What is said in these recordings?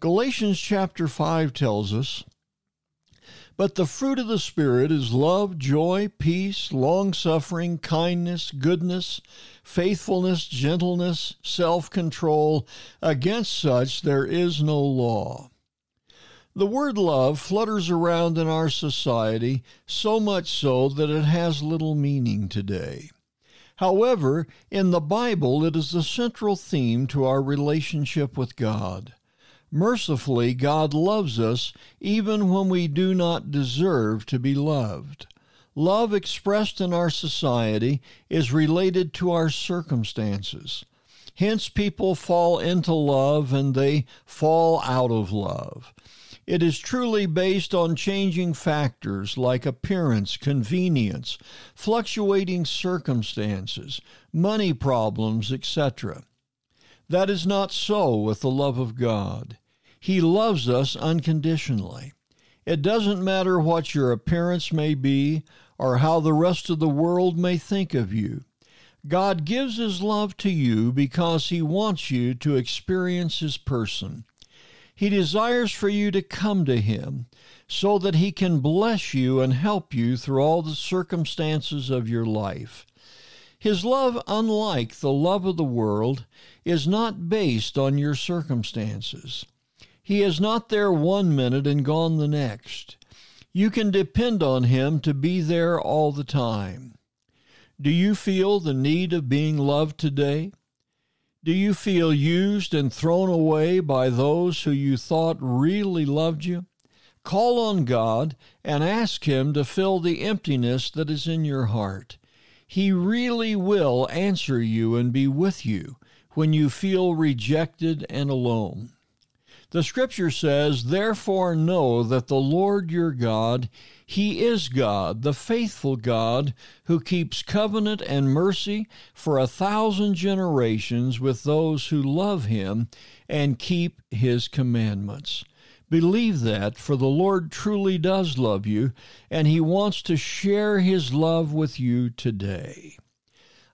Galatians chapter 5 tells us, But the fruit of the Spirit is love, joy, peace, long suffering, kindness, goodness, faithfulness, gentleness, self control. Against such there is no law. The word love flutters around in our society so much so that it has little meaning today. However, in the Bible, it is the central theme to our relationship with God. Mercifully, God loves us even when we do not deserve to be loved. Love expressed in our society is related to our circumstances. Hence, people fall into love and they fall out of love. It is truly based on changing factors like appearance, convenience, fluctuating circumstances, money problems, etc. That is not so with the love of God. He loves us unconditionally. It doesn't matter what your appearance may be or how the rest of the world may think of you. God gives His love to you because He wants you to experience His person. He desires for you to come to Him so that He can bless you and help you through all the circumstances of your life. His love, unlike the love of the world, is not based on your circumstances. He is not there one minute and gone the next. You can depend on Him to be there all the time. Do you feel the need of being loved today? Do you feel used and thrown away by those who you thought really loved you? Call on God and ask Him to fill the emptiness that is in your heart. He really will answer you and be with you when you feel rejected and alone. The scripture says, Therefore know that the Lord your God, He is God, the faithful God, who keeps covenant and mercy for a thousand generations with those who love Him and keep His commandments. Believe that, for the Lord truly does love you, and He wants to share His love with you today.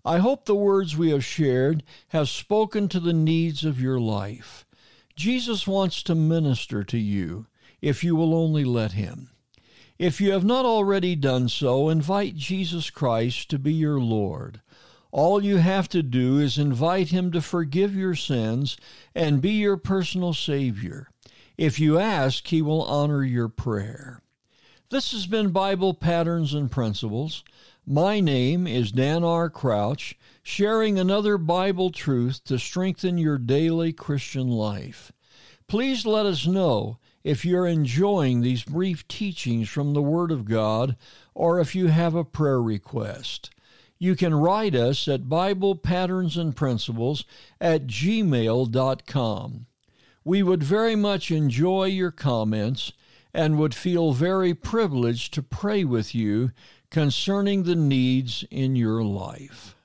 I hope the words we have shared have spoken to the needs of your life. Jesus wants to minister to you if you will only let him. If you have not already done so, invite Jesus Christ to be your Lord. All you have to do is invite him to forgive your sins and be your personal Savior. If you ask, he will honor your prayer. This has been Bible Patterns and Principles. My name is Dan R. Crouch, sharing another Bible truth to strengthen your daily Christian life. Please let us know if you're enjoying these brief teachings from the Word of God or if you have a prayer request. You can write us at Bible Patterns and Principles at gmail.com. We would very much enjoy your comments and would feel very privileged to pray with you concerning the needs in your life.